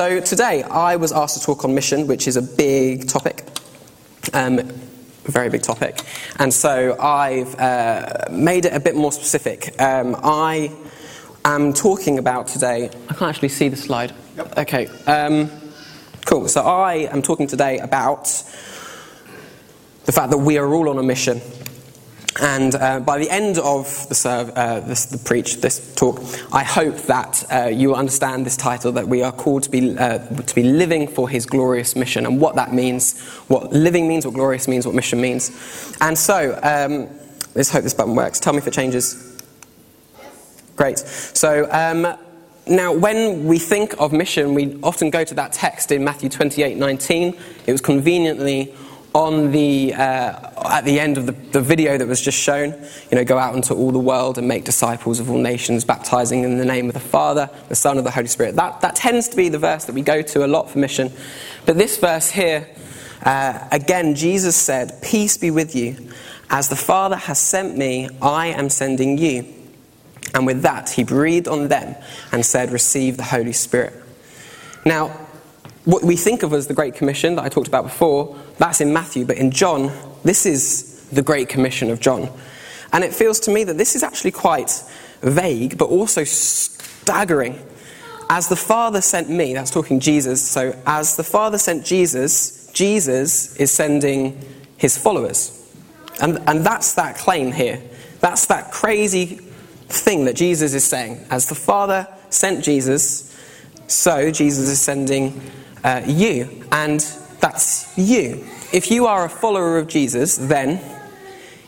so today I was asked to talk on mission, which is a big topic, um, a very big topic. And so I've uh, made it a bit more specific. Um, I am talking about today. I can't actually see the slide. Yep. Okay. Um, cool. So I am talking today about the fact that we are all on a mission. And uh, by the end of the, serve, uh, this, the preach, this talk, I hope that uh, you will understand this title that we are called to be, uh, to be living for His glorious mission and what that means, what living means, what glorious means, what mission means. And so, um, let's hope this button works. Tell me if it changes. Great. So, um, now, when we think of mission, we often go to that text in Matthew 28 19. It was conveniently on the, uh, at the end of the, the video that was just shown, you know, go out into all the world and make disciples of all nations, baptizing in the name of the Father, the Son, and the Holy Spirit. That, that tends to be the verse that we go to a lot for mission. But this verse here, uh, again, Jesus said, Peace be with you. As the Father has sent me, I am sending you. And with that, he breathed on them and said, Receive the Holy Spirit. Now, what we think of as the Great Commission that I talked about before, that's in Matthew, but in John, this is the Great Commission of John. And it feels to me that this is actually quite vague, but also staggering. As the Father sent me, that's talking Jesus, so as the Father sent Jesus, Jesus is sending his followers. And, and that's that claim here. That's that crazy thing that Jesus is saying. As the Father sent Jesus, so Jesus is sending uh, you. And that's you. If you are a follower of Jesus, then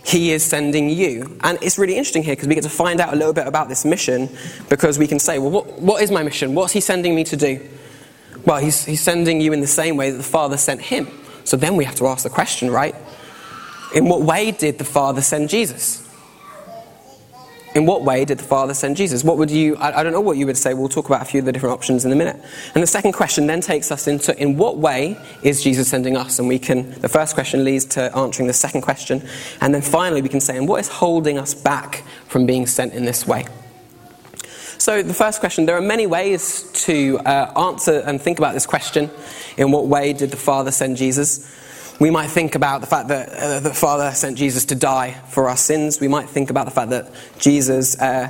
he is sending you. And it's really interesting here because we get to find out a little bit about this mission because we can say, well, what, what is my mission? What's he sending me to do? Well, he's, he's sending you in the same way that the Father sent him. So then we have to ask the question, right? In what way did the Father send Jesus? In what way did the Father send Jesus? What would you, I, I, don't know what you would say. We'll talk about a few of the different options in a minute. And the second question then takes us into in what way is Jesus sending us? And we can, the first question leads to answering the second question. And then finally we can say, and what is holding us back from being sent in this way? So, the first question there are many ways to uh, answer and think about this question. In what way did the Father send Jesus? We might think about the fact that uh, the Father sent Jesus to die for our sins. We might think about the fact that Jesus uh,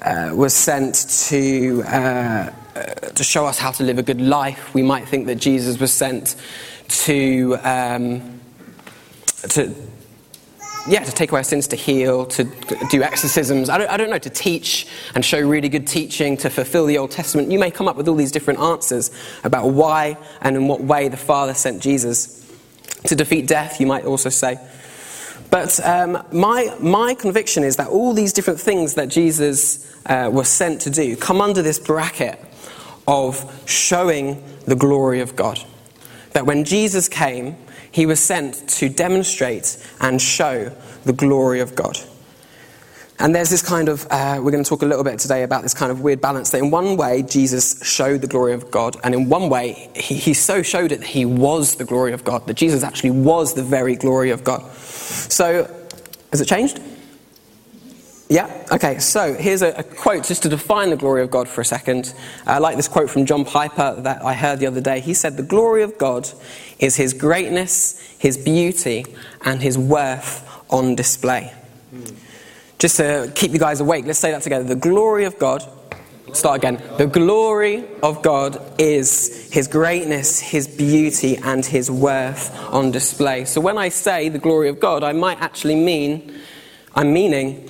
uh, was sent to, uh, uh, to show us how to live a good life. We might think that Jesus was sent to, um, to, yeah, to take away our sins, to heal, to do exorcisms. I don't, I don't know, to teach and show really good teaching, to fulfill the Old Testament. You may come up with all these different answers about why and in what way the Father sent Jesus to defeat death, you might also say. But um, my, my conviction is that all these different things that Jesus uh, was sent to do come under this bracket of showing the glory of God. That when Jesus came, he was sent to demonstrate and show the glory of God. And there's this kind of, uh, we're going to talk a little bit today about this kind of weird balance that in one way Jesus showed the glory of God, and in one way he, he so showed it that he was the glory of God, that Jesus actually was the very glory of God. So, has it changed? Yeah? Okay, so here's a, a, quote just to define the glory of God for a second. I like this quote from John Piper that I heard the other day. He said, The glory of God is his greatness, his beauty, and his worth on display. Mm. Just to keep you guys awake, let's say that together. The glory of God, start again. The glory of God is His greatness, His beauty, and His worth on display. So when I say the glory of God, I might actually mean, I'm meaning,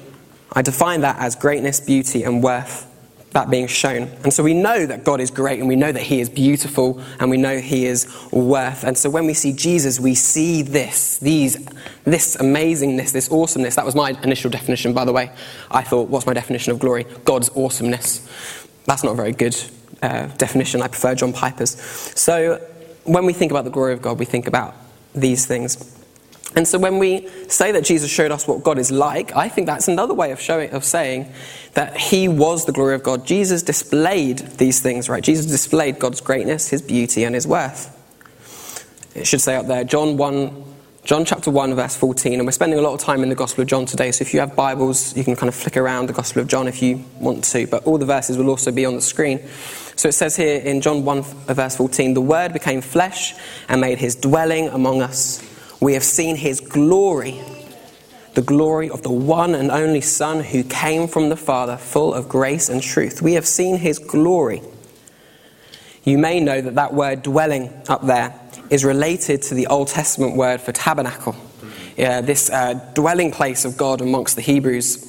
I define that as greatness, beauty, and worth that being shown. And so we know that God is great and we know that He is beautiful and we know He is worth. And so when we see Jesus, we see this, these, this amazingness, this awesomeness. That was my initial definition, by the way. I thought, what's my definition of glory? God's awesomeness. That's not a very good uh, definition. I prefer John Piper's. So when we think about the glory of God, we think about these things. And so when we say that Jesus showed us what God is like, I think that's another way of showing of saying that he was the glory of God. Jesus displayed these things, right? Jesus displayed God's greatness, his beauty and his worth. It should say up there John 1 John chapter 1, verse 14, and we're spending a lot of time in the Gospel of John today, so if you have Bibles, you can kind of flick around the Gospel of John if you want to, but all the verses will also be on the screen. So it says here in John 1, verse 14, the Word became flesh and made his dwelling among us. We have seen his glory, the glory of the one and only Son who came from the Father, full of grace and truth. We have seen his glory. You may know that that word dwelling up there is related to the Old Testament word for tabernacle, yeah, this uh, dwelling place of God amongst the Hebrews,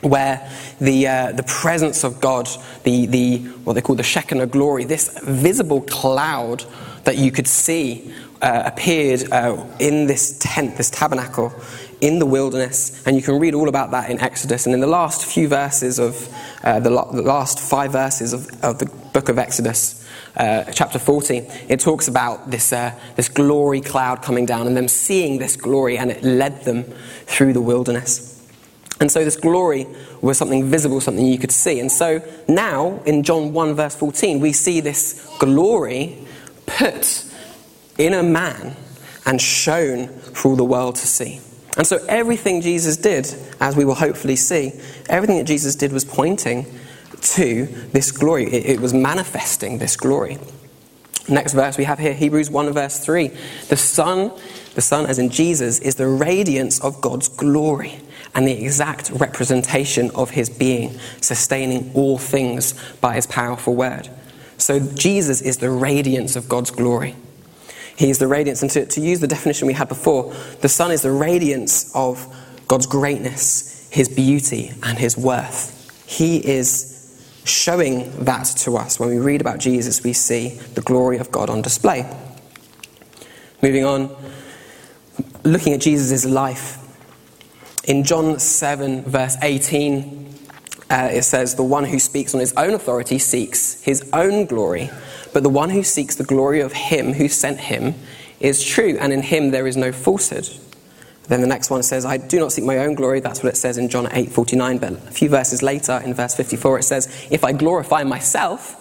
where the, uh, the presence of God, the, the, what they call the Shekinah glory, this visible cloud that you could see uh, appeared uh, in this tent, this tabernacle in the wilderness. And you can read all about that in Exodus. And in the last few verses of uh, the, the, last five verses of, of the book of Exodus, uh, chapter 14, it talks about this, uh, this glory cloud coming down and them seeing this glory, and it led them through the wilderness. And so this glory was something visible, something you could see. And so now, in John 1, verse 14, we see this glory put in a man and shown for all the world to see. And so everything Jesus did, as we will hopefully see, everything that Jesus did was pointing to this glory. It, it, was manifesting this glory. Next verse we have here, Hebrews 1 verse 3. The Son, the Son as in Jesus, is the radiance of God's glory and the exact representation of his being, sustaining all things by his powerful word. So Jesus is the radiance of God's glory. He is the radiance, and to, to use the definition we had before, the Son is the radiance of God's greatness, his beauty, and his worth. He is showing that to us. When we read about Jesus, we see the glory of God on display. Moving on, looking at Jesus' life. In John 7, verse 18, uh, it says, The one who speaks on his own authority seeks his own glory, but the one who seeks the glory of him who sent him is true, and in him there is no falsehood. Then the next one says, I do not seek my own glory. That's what it says in John 8 49. But a few verses later, in verse 54, it says, If I glorify myself,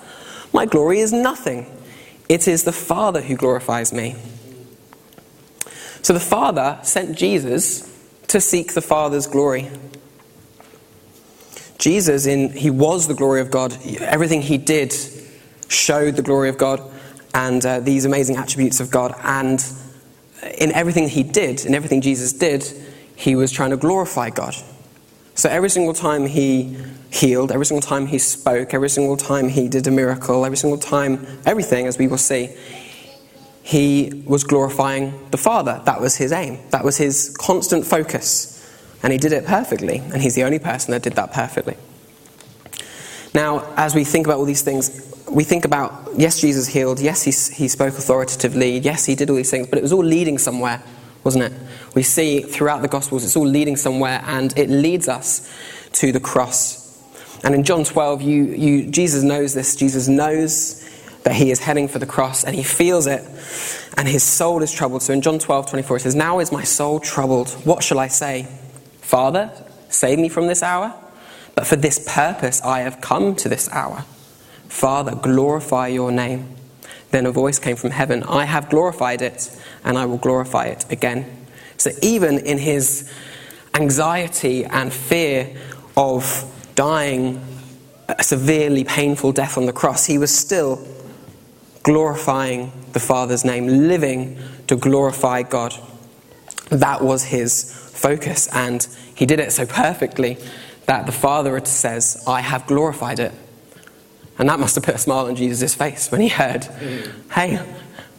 my glory is nothing. It is the Father who glorifies me. So the Father sent Jesus to seek the Father's glory. Jesus, in, he was the glory of God. Everything he did showed the glory of God and uh, these amazing attributes of God. And in everything he did, in everything Jesus did, he was trying to glorify God. So every single time he healed, every single time he spoke, every single time he did a miracle, every single time, everything, as we will see, he was glorifying the Father. That was his aim. That was his constant focus. And he did it perfectly. And he's the only person that did that perfectly. Now, as we think about all these things, we think about yes, Jesus healed, yes, he, he spoke authoritatively, yes, he did all these things, but it was all leading somewhere, wasn't it? We see throughout the Gospels it's all leading somewhere, and it leads us to the cross. And in John 12, you, you, Jesus knows this. Jesus knows that he is heading for the cross, and he feels it, and his soul is troubled. So in John 12, 24, it says, Now is my soul troubled. What shall I say? Father, save me from this hour? But for this purpose I have come to this hour. Father, glorify your name. Then a voice came from heaven I have glorified it, and I will glorify it again. So even in his anxiety and fear of dying a severely painful death on the cross, he was still glorifying the Father's name, living to glorify God. That was his focus, and he did it so perfectly that the Father says, I have glorified it. And that must have put a smile on Jesus' face when he heard, hey,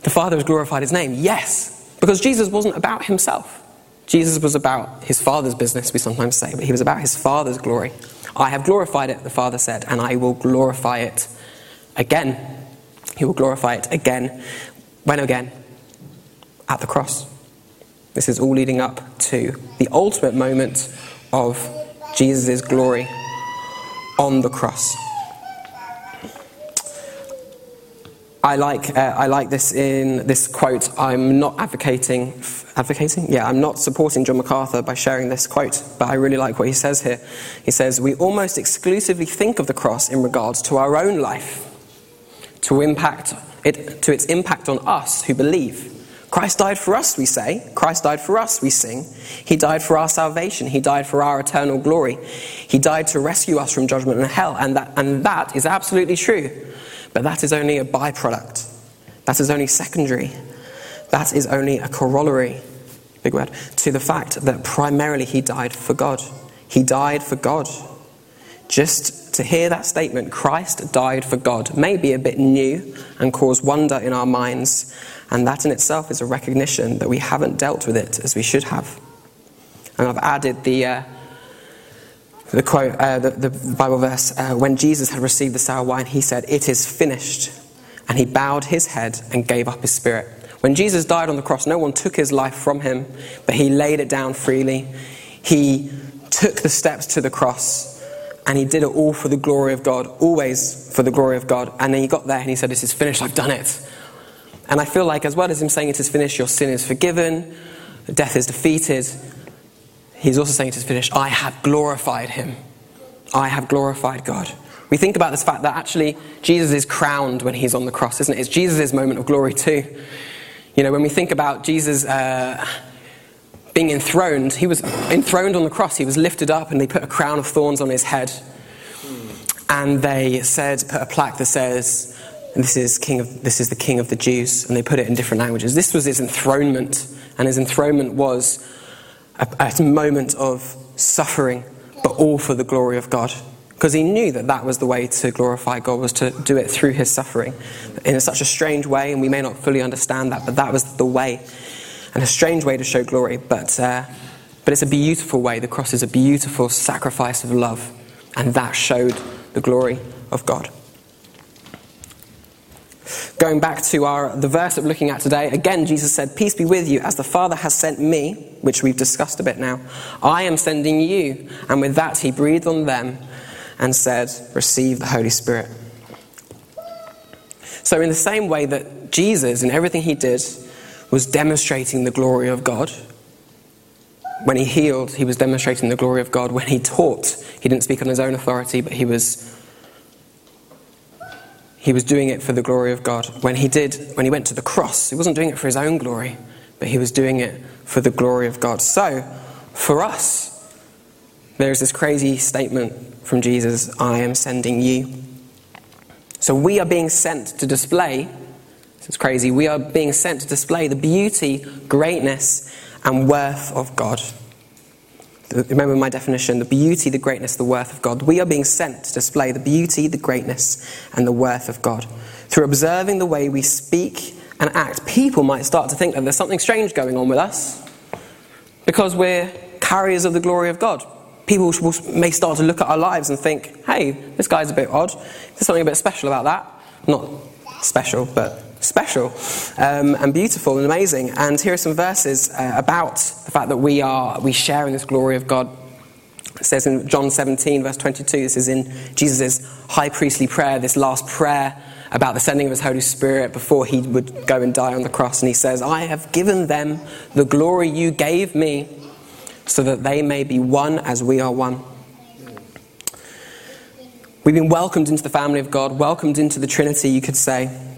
the Father has glorified his name. Yes, because Jesus wasn't about himself. Jesus was about his Father's business, we sometimes say, but he was about his Father's glory. I have glorified it, the Father said, and I will glorify it again. He will glorify it again. When again? At the cross. This is all leading up to the ultimate moment of Jesus' glory on the cross. I like, uh, I like this in this quote. I'm not advocating, advocating? Yeah, I'm not supporting John MacArthur by sharing this quote, but I really like what he says here. He says, We almost exclusively think of the cross in regards to our own life, to, impact it, to its impact on us who believe. Christ died for us, we say. Christ died for us, we sing. He died for our salvation. He died for our eternal glory. He died to rescue us from judgment and hell. And that, and that is absolutely true. But that is only a byproduct. That is only secondary. That is only a corollary, big word, to the fact that primarily he died for God. He died for God. Just to hear that statement, Christ died for God, may be a bit new and cause wonder in our minds, and that in itself is a recognition that we haven't dealt with it as we should have. And I've added the, uh, the quote, uh, the, the, Bible verse, uh, when Jesus had received the sour wine, he said, It is finished. And he bowed his head and gave up his spirit. When Jesus died on the cross, no one took his life from him, but he laid it down freely. He took the steps to the cross and he did it all for the glory of God, always for the glory of God. And then he got there and he said, This is finished, I've done it. And I feel like, as well as him saying it is finished, your sin is forgiven, death is defeated, he's also saying it is finished, I have glorified him. I have glorified God. We think about this fact that actually Jesus is crowned when he's on the cross, isn't it? It's Jesus' moment of glory too. You know, when we think about Jesus. Uh, being enthroned, he was enthroned on the cross, he was lifted up, and they put a crown of thorns on his head. And they said, put a plaque that says, this is, king of, this is the king of the Jews, and they put it in different languages. This was his enthronement, and his enthronement was a, a moment of suffering, but all for the glory of God. Because he knew that that was the way to glorify God, was to do it through his suffering. In such a strange way, and we may not fully understand that, but that was the way and a strange way to show glory, but, uh, but it's a beautiful way. The cross is a beautiful sacrifice of love, and that showed the glory of God. Going back to our, the verse that we're looking at today, again, Jesus said, Peace be with you, as the Father has sent me, which we've discussed a bit now, I am sending you. And with that, he breathed on them and said, Receive the Holy Spirit. So, in the same way that Jesus, in everything he did, was demonstrating the glory of God. When he healed, he was demonstrating the glory of God. When he taught, he didn't speak on his own authority, but he was he was doing it for the glory of God. When he did, when he went to the cross, he wasn't doing it for his own glory, but he was doing it for the glory of God. So, for us, there's this crazy statement from Jesus I am sending you. So, we are being sent to display it's crazy. We are being sent to display the beauty, greatness, and worth of God. Remember my definition the beauty, the greatness, the worth of God. We are being sent to display the beauty, the greatness, and the worth of God. Through observing the way we speak and act, people might start to think that there's something strange going on with us because we're carriers of the glory of God. People may start to look at our lives and think, hey, this guy's a bit odd. There's something a bit special about that. Not special, but special um, and beautiful and amazing. And here are some verses uh, about the fact that we are we share in this glory of God. It says in John 17, verse 22, this is in Jesus' high priestly prayer, this last prayer about the sending of his Holy Spirit before he would go and die on the cross. And he says, I have given them the glory you gave me so that they may be one as we are one. We've been welcomed into the family of God, welcomed into the Trinity, you could say.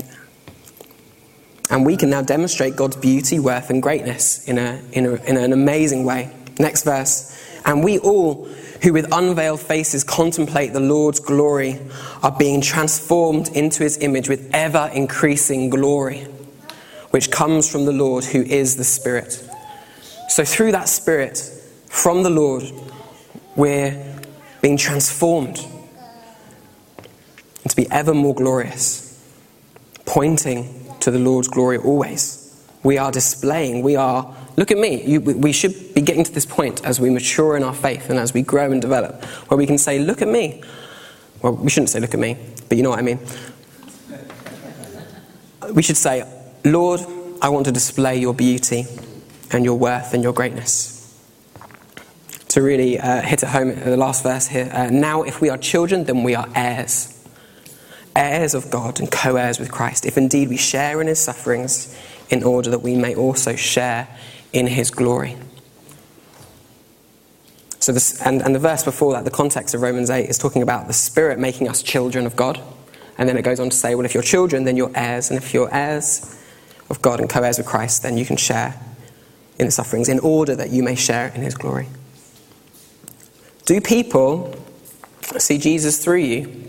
And we can now demonstrate God's beauty, worth, and greatness in, a, in, a, in an amazing way. Next verse. And we all, who with unveiled faces contemplate the Lord's glory, are being transformed into his image with ever increasing glory, which comes from the Lord, who is the Spirit. So, through that Spirit, from the Lord, we're being transformed to be ever more glorious, pointing to the Lord's glory always. We are displaying, we are, look at me, you, we should be getting to this point as we mature in our faith and as we grow and develop, where we can say, look at me. Well, we shouldn't say, look at me, but you know what I mean. We should say, Lord, I want to display your beauty and your worth and your greatness. To really uh, hit it home, the last verse here. Uh, now, if we are children, then we are heirs heirs of God and co heirs with Christ, if indeed we share in his sufferings, in order that we may also share in his glory. So this, and, and the verse before that, the context of Romans 8, is talking about the Spirit making us children of God. And then it goes on to say, well, if you're children, then you're heirs. And if you're heirs, of God and co heirs with Christ, then you can share in the sufferings in order that you may share in his glory. Do people see Jesus through you?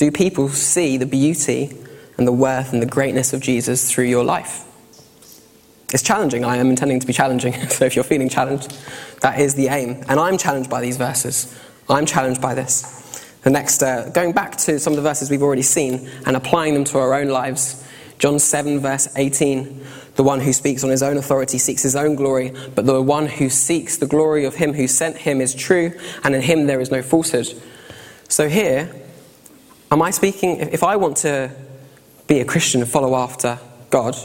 Do people see the beauty and the worth and the greatness of Jesus through your life? It's challenging. I am intending to be challenging. So if you're feeling challenged, that is the aim. And I'm challenged by these verses. I'm challenged by this. The next, uh, going back to some of the verses we've already seen and applying them to our own lives. John 7, verse 18 The one who speaks on his own authority seeks his own glory, but the one who seeks the glory of him who sent him is true, and in him there is no falsehood. So here, am I speaking, if I want to be a Christian and follow after God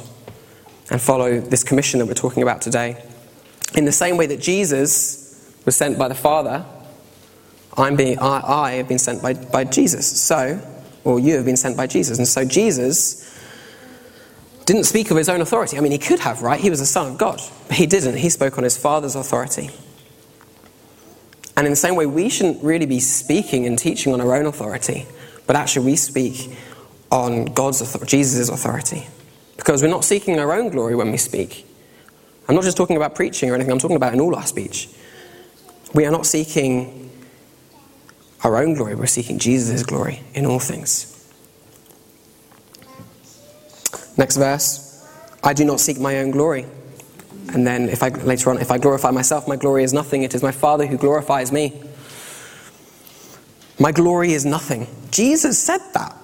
and follow this commission that we're talking about today, in the same way that Jesus was sent by the Father I'm being, I, I have been sent by, by Jesus. So, or you have been sent by Jesus. And so Jesus didn't speak of his own authority. I mean, he could have, right? He was the Son of God. But he didn't. He spoke on his Father's authority. And in the same way, we shouldn't really be speaking and teaching on our own authority, but actually we speak on God's authority, Jesus' authority. Because we're not seeking our own glory when we speak. I'm not just talking about preaching or anything, I'm talking about in all our speech. We are not seeking our own glory, we're seeking Jesus' glory in all things. Next verse I do not seek my own glory. And then if I, later on, if I glorify myself, my glory is nothing. It is my Father who glorifies me. My glory is nothing. Jesus said that.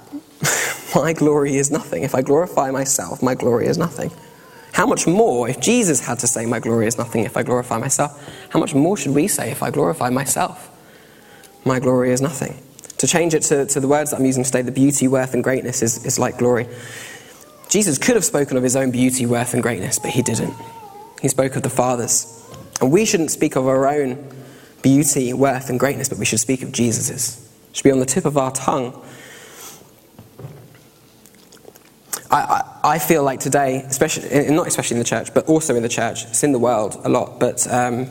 my glory is nothing. If I glorify myself, my glory is nothing. How much more, if Jesus had to say, My glory is nothing if I glorify myself, how much more should we say if I glorify myself? my glory is nothing. To change it to, to the words that I'm using today, the beauty, worth, and greatness is, is like glory. Jesus could have spoken of his own beauty, worth, and greatness, but he didn't. He spoke of the Father's. And we shouldn't speak of our own beauty, worth, and greatness, but we should speak of Jesus's. It should be on the tip of our tongue. I, I, I feel like today, especially not especially in the church, but also in the church, it's in the world a lot, but um,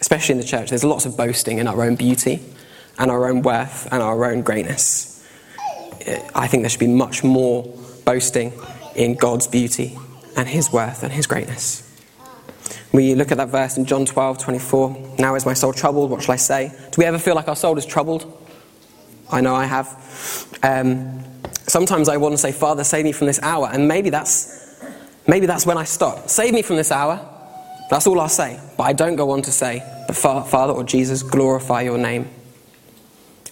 especially in the church, there's lots of boasting in our own beauty and our own worth and our own greatness. I think there should be much more boasting in God's beauty and His worth and His greatness. We look at that verse in John 12, 24. Now is my soul troubled? What shall I say? Do we ever feel like our soul is troubled? I know I have. Um, sometimes I want to say, Father, save me from this hour. And maybe that's, maybe that's when I stop. Save me from this hour. That's all I'll say. But I don't go on to say, but Father or Jesus, glorify your name.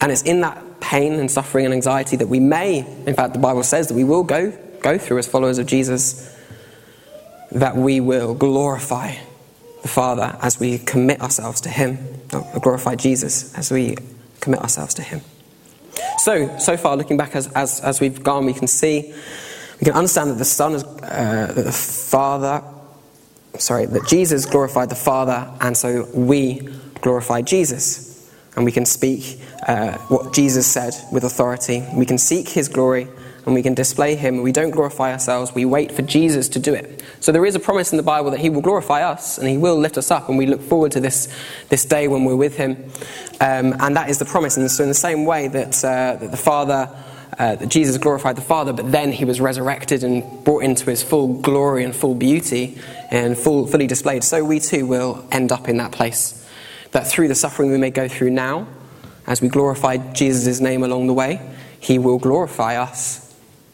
And it's in that pain and suffering and anxiety that we may, in fact, the Bible says that we will go, go through as followers of Jesus, that we will glorify the Father as we commit ourselves to Him, glorify Jesus as we commit ourselves to Him. So, so far, looking back as, as, as we've gone, we can see, we can understand that the Son is, uh, the Father, sorry, that Jesus glorified the Father, and so we glorify Jesus and we can speak uh, what Jesus said with authority. We can seek his glory and we can display him. We don't glorify ourselves, we wait for Jesus to do it. So there is a promise in the Bible that he will glorify us and he will lift us up, and we look forward to this, this day when we're with him. Um, and that is the promise. And so, in the same way that, uh, that the Father, uh, that Jesus glorified the Father, but then he was resurrected and brought into his full glory and full beauty and full, fully displayed, so we too will end up in that place that through the suffering we may go through now, as we glorify Jesus' name along the way, he will glorify us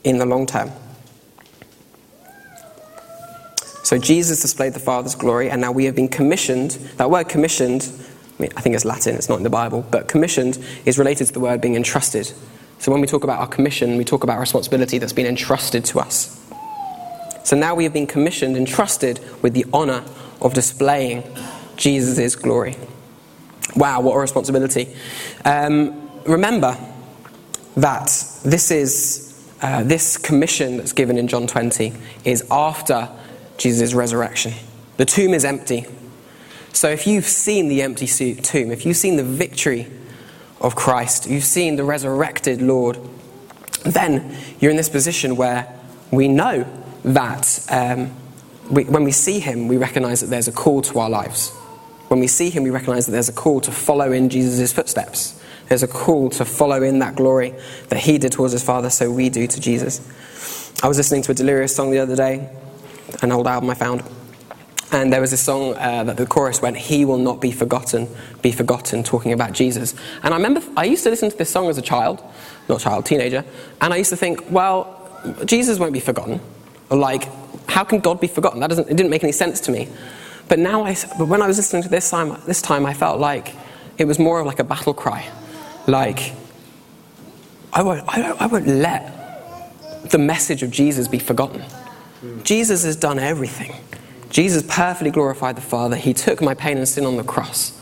in the long term. So Jesus displayed the Father's glory, and now we have been commissioned. That word commissioned, I, mean, I think it's Latin, it's not in the Bible, but commissioned is related to the word being entrusted. So when we talk about our commission, we talk about responsibility that's been entrusted to us. So now we have been commissioned, entrusted with the honour of displaying Jesus' glory. Wow, what a responsibility. Um, remember that this is uh, this commission that's given in John 20 is after Jesus' resurrection. The tomb is empty. So if you've seen the empty tomb, if you've seen the victory of Christ, you've seen the resurrected Lord, then you're in this position where we know that um, we, when we see him, we recognize that there's a call to our lives. When we see him, we recognize that there's a call to follow in Jesus' footsteps. There's a call to follow in that glory that he did towards his Father, so we do to Jesus. I was listening to a Delirious song the other day, an old album I found. And there was this song uh, that the chorus went, He will not be forgotten, be forgotten, talking about Jesus. And I remember I used to listen to this song as a child, not child, teenager, and I used to think, well, Jesus won't be forgotten. Or like, how can God be forgotten? That doesn't, it didn't make any sense to me. But now, I, but when I was listening to this time, this time, I felt like it was more of like a battle cry. Like, I won't, I won't, I won't let the message of Jesus be forgotten. Jesus has done everything. Jesus perfectly glorified the Father. He took my pain and sin on the cross.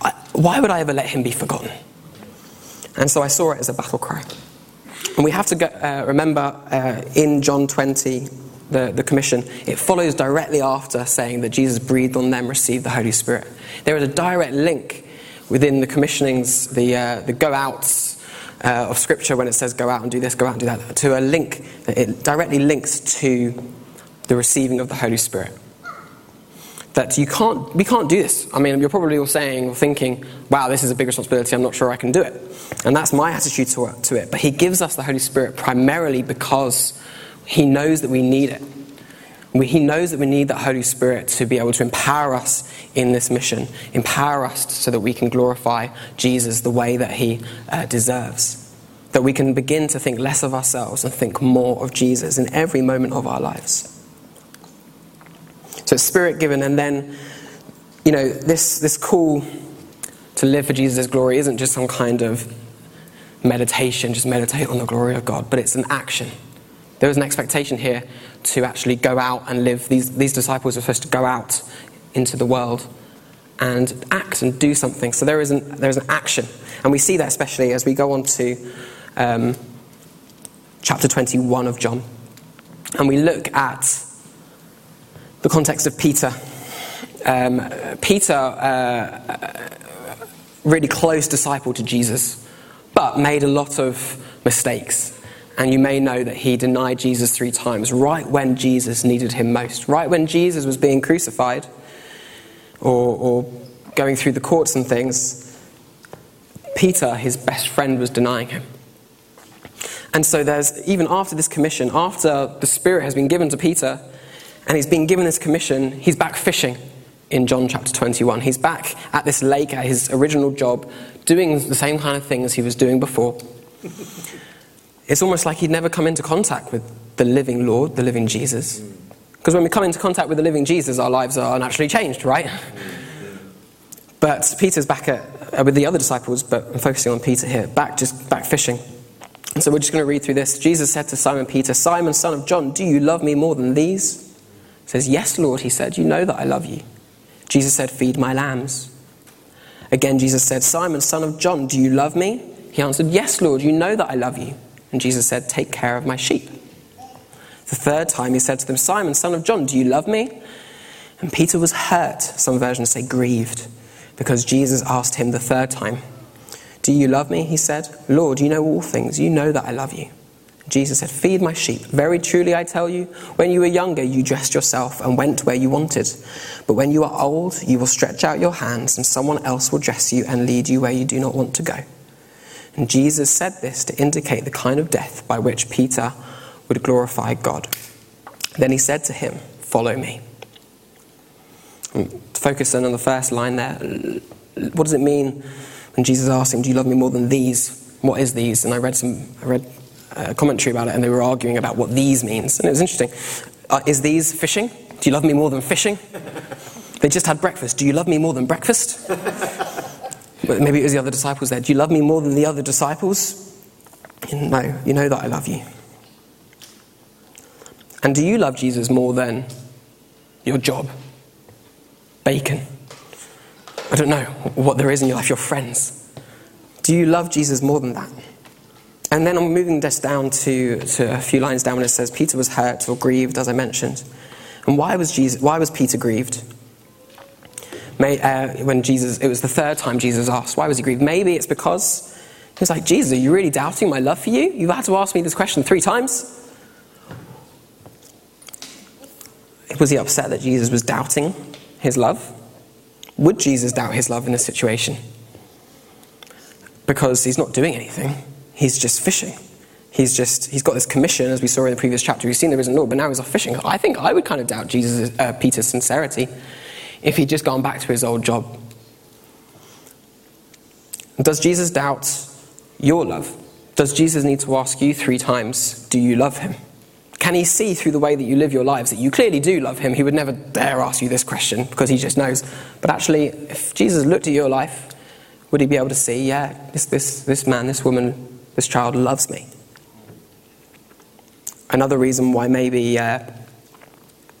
I, why would I ever let him be forgotten? And so I saw it as a battle cry. And we have to go, uh, remember uh, in John 20, the, the commission, it follows directly after saying that Jesus breathed on them, received the Holy Spirit. There is a direct link within the commissionings, the, uh, the go outs uh, of Scripture when it says go out and do this, go out and do that, to a link, it directly links to the receiving of the Holy Spirit. That you can't, we can't do this. I mean, you're probably all saying or thinking, wow, this is a big responsibility, I'm not sure I can do it. And that's my attitude to. To it. But He gives us the Holy Spirit primarily because He knows that we need it. He knows that we need that Holy Spirit to be able to empower us in this mission, empower us so that we can glorify Jesus the way that He uh, deserves. That we can begin to think less of ourselves and think more of Jesus in every moment of our lives. So it's spirit given, and then, you know, this, this call to live for Jesus' glory isn't just some kind of meditation, just meditate on the glory of God, but it's an action. There is an expectation here to actually go out and live. These, these disciples are supposed to go out into the world and act and do something. So there is an, there is an action. And we see that especially as we go on to um, chapter 21 of John. And we look at the context of Peter. Um, Peter, uh, really close disciple to Jesus, but made a lot of mistakes. And you may know that he denied Jesus three times, right when Jesus needed him most, right when Jesus was being crucified or, or going through the courts and things. Peter, his best friend, was denying him. And so there's, even after this commission, after the Spirit has been given to Peter, and he's been given this commission. He's back fishing in John chapter 21. He's back at this lake at his original job, doing the same kind of thing as he was doing before. It's almost like he'd never come into contact with the living Lord, the living Jesus. Because when we come into contact with the living Jesus, our lives are naturally changed, right? But Peter's back at, uh, with the other disciples, but I'm focusing on Peter here, back just back fishing. And so we're just going to read through this. Jesus said to Simon Peter, Simon, son of John, do you love me more than these? says, Yes, Lord, he said, You know that I love you. Jesus said, Feed my lambs. Again, Jesus said, Simon, son of John, do you love me? He answered, Yes, Lord, you know that I love you. And Jesus said, Take care of my sheep. The third time he said to them, Simon, son of John, do you love me? And Peter was hurt, some versions say grieved, because Jesus asked him the third time, Do you love me? He said, Lord, you know all things. You know that I love you. Jesus said, Feed my sheep. Very truly, I tell you, when you were younger, you dressed yourself and went where you wanted. But when you are old, you will stretch out your hands, and someone else will dress you and lead you where you do not want to go. And Jesus said this to indicate the kind of death by which Peter would glorify God. Then he said to him, Follow me. Focusing on the first line there, what does it mean when Jesus asked him, Do you love me more than these? What is these? And I read some, I read uh, commentary about it, and they were arguing about what these means. And it was interesting. Uh, is these fishing? Do you love me more than fishing? They just had breakfast. Do you love me more than breakfast? Maybe it was the other disciples there. Do you love me more than the other disciples? No, you know that I love you. And do you love Jesus more than your job? Bacon? I don't know what there is in your life, your friends. Do you love Jesus more than that? And then I'm moving this down to, to a few lines down when it says Peter was hurt or grieved, as I mentioned. And why was, Jesus, why was Peter grieved? May, uh, when Jesus, it was the third time Jesus asked, why was he grieved? Maybe it's because he was like, Jesus, are you really doubting my love for you? You've had to ask me this question three times. Was he upset that Jesus was doubting his love? Would Jesus doubt his love in this situation? Because he's not doing anything. He's just fishing. He's just, he's got this commission, as we saw in the previous chapter. He's seen the risen Lord, but now he's off fishing. I think I would kind of doubt Jesus, uh, Peter's sincerity if he'd just gone back to his old job. Does Jesus doubt your love? Does Jesus need to ask you three times, Do you love him? Can he see through the way that you live your lives that you clearly do love him? He would never dare ask you this question because he just knows. But actually, if Jesus looked at your life, would he be able to see, yeah, this, this, this man, this woman, this child loves me? Another reason why maybe uh,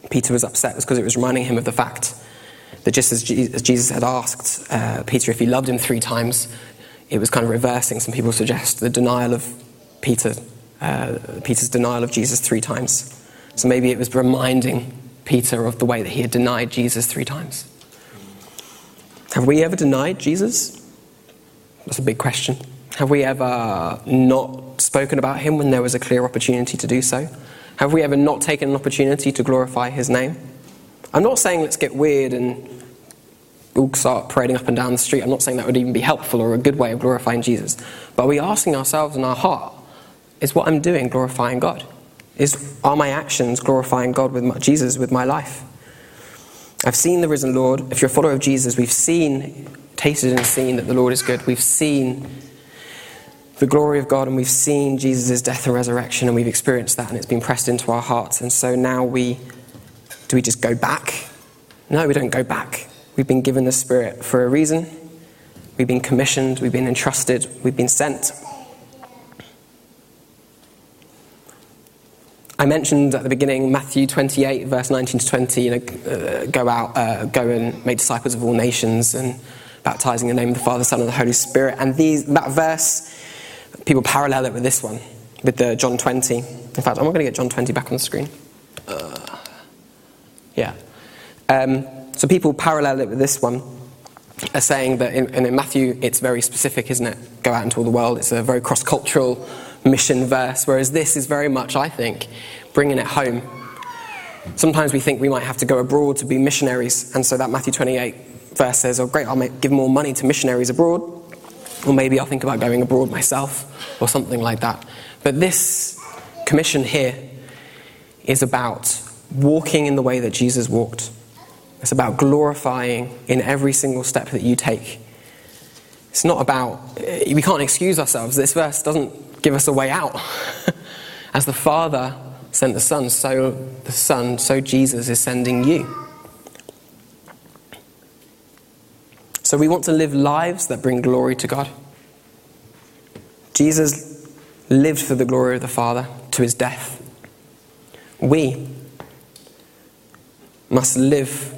Peter was upset was because it was reminding him of the fact that just as Jesus had asked uh, Peter if he loved him three times, it was kind of reversing. Some people suggest the denial of Peter, uh, Peter's denial of Jesus three times. So maybe it was reminding Peter of the way that he had denied Jesus three times. Have we ever denied Jesus? That's a big question. Have we ever not spoken about him when there was a clear opportunity to do so? Have we ever not taken an opportunity to glorify his name? I'm not saying let's get weird and all start parading up and down the street. I'm not saying that would even be helpful or a good way of glorifying Jesus. But are we asking ourselves in our heart, is what I'm doing glorifying God? Is, are my actions glorifying God with my, Jesus with my life? I've seen the risen Lord. If you're a follower of Jesus, we've seen, tasted and seen that the Lord is good. We've seen the glory of God and we've seen Jesus' death and resurrection and we've experienced that and it's been pressed into our hearts. And so now we do we just go back? No, we don't go back. We've been given the Spirit for a reason. We've been commissioned, we've been entrusted, we've been sent. I mentioned at the beginning Matthew 28, verse 19 to 20, you know, uh, go out, uh, go and make disciples of all nations and baptizing in the name of the Father, Son, and the Holy Spirit. And these, that verse, people parallel it with this one, with the John 20. In fact, I'm not going to get John 20 back on the screen. Uh, yeah. Um, so people parallel it with this one, are saying that in, in Matthew it's very specific, isn't it? Go out into all the world. It's a very cross cultural mission verse, whereas this is very much, I think, bringing it home. Sometimes we think we might have to go abroad to be missionaries, and so that Matthew 28 verse says, Oh, great, I'll make, give more money to missionaries abroad, or maybe I'll think about going abroad myself, or something like that. But this commission here is about walking in the way that Jesus walked. It's about glorifying in every single step that you take. It's not about, we can't excuse ourselves. This verse doesn't give us a way out. As the Father sent the Son, so the Son, so Jesus is sending you. So we want to live lives that bring glory to God. Jesus lived for the glory of the Father to his death. We must live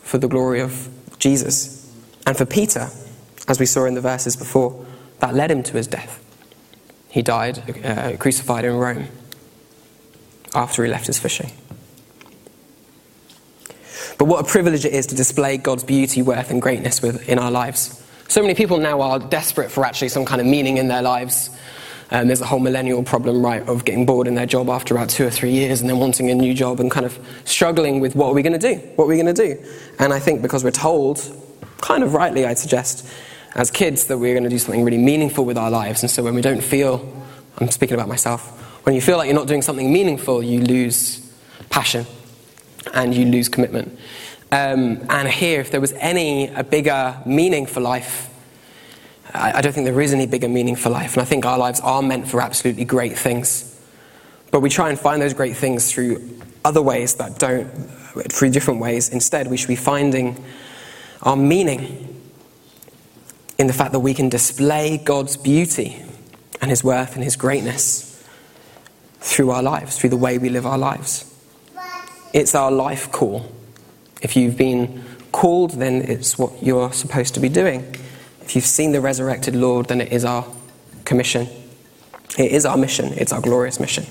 for the glory of Jesus. And for Peter, as we saw in the verses before, that led him to his death. He died uh, crucified in Rome after he left his fishing. But what a privilege it is to display God's beauty, worth, and greatness in our lives. So many people now are desperate for actually some kind of meaning in their lives. Um, there's a whole millennial problem, right, of getting bored in their job after about two or three years and then wanting a new job and kind of struggling with what are we going to do? What are we going to do? And I think because we're told, kind of rightly, I'd suggest, as kids, that we're going to do something really meaningful with our lives. And so when we don't feel, I'm speaking about myself, when you feel like you're not doing something meaningful, you lose passion and you lose commitment. Um, and here, if there was any a bigger meaning for life, I, don't think there is any bigger meaning for life. And I think our lives are meant for absolutely great things. But we try and find those great things through other ways that don't, through different ways. Instead, we should be finding our meaning in the fact that we can display God's beauty and His worth and His greatness through our lives, through the way we live our lives. It's our life call. If you've been called, then it's what you're supposed to be doing. If you've seen the resurrected Lord, then it is our commission. It is our mission. It's our glorious mission.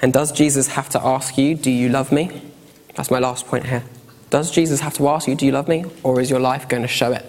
And does Jesus have to ask you, Do you love me? That's my last point here. Does Jesus have to ask you, Do you love me? Or is your life going to show it?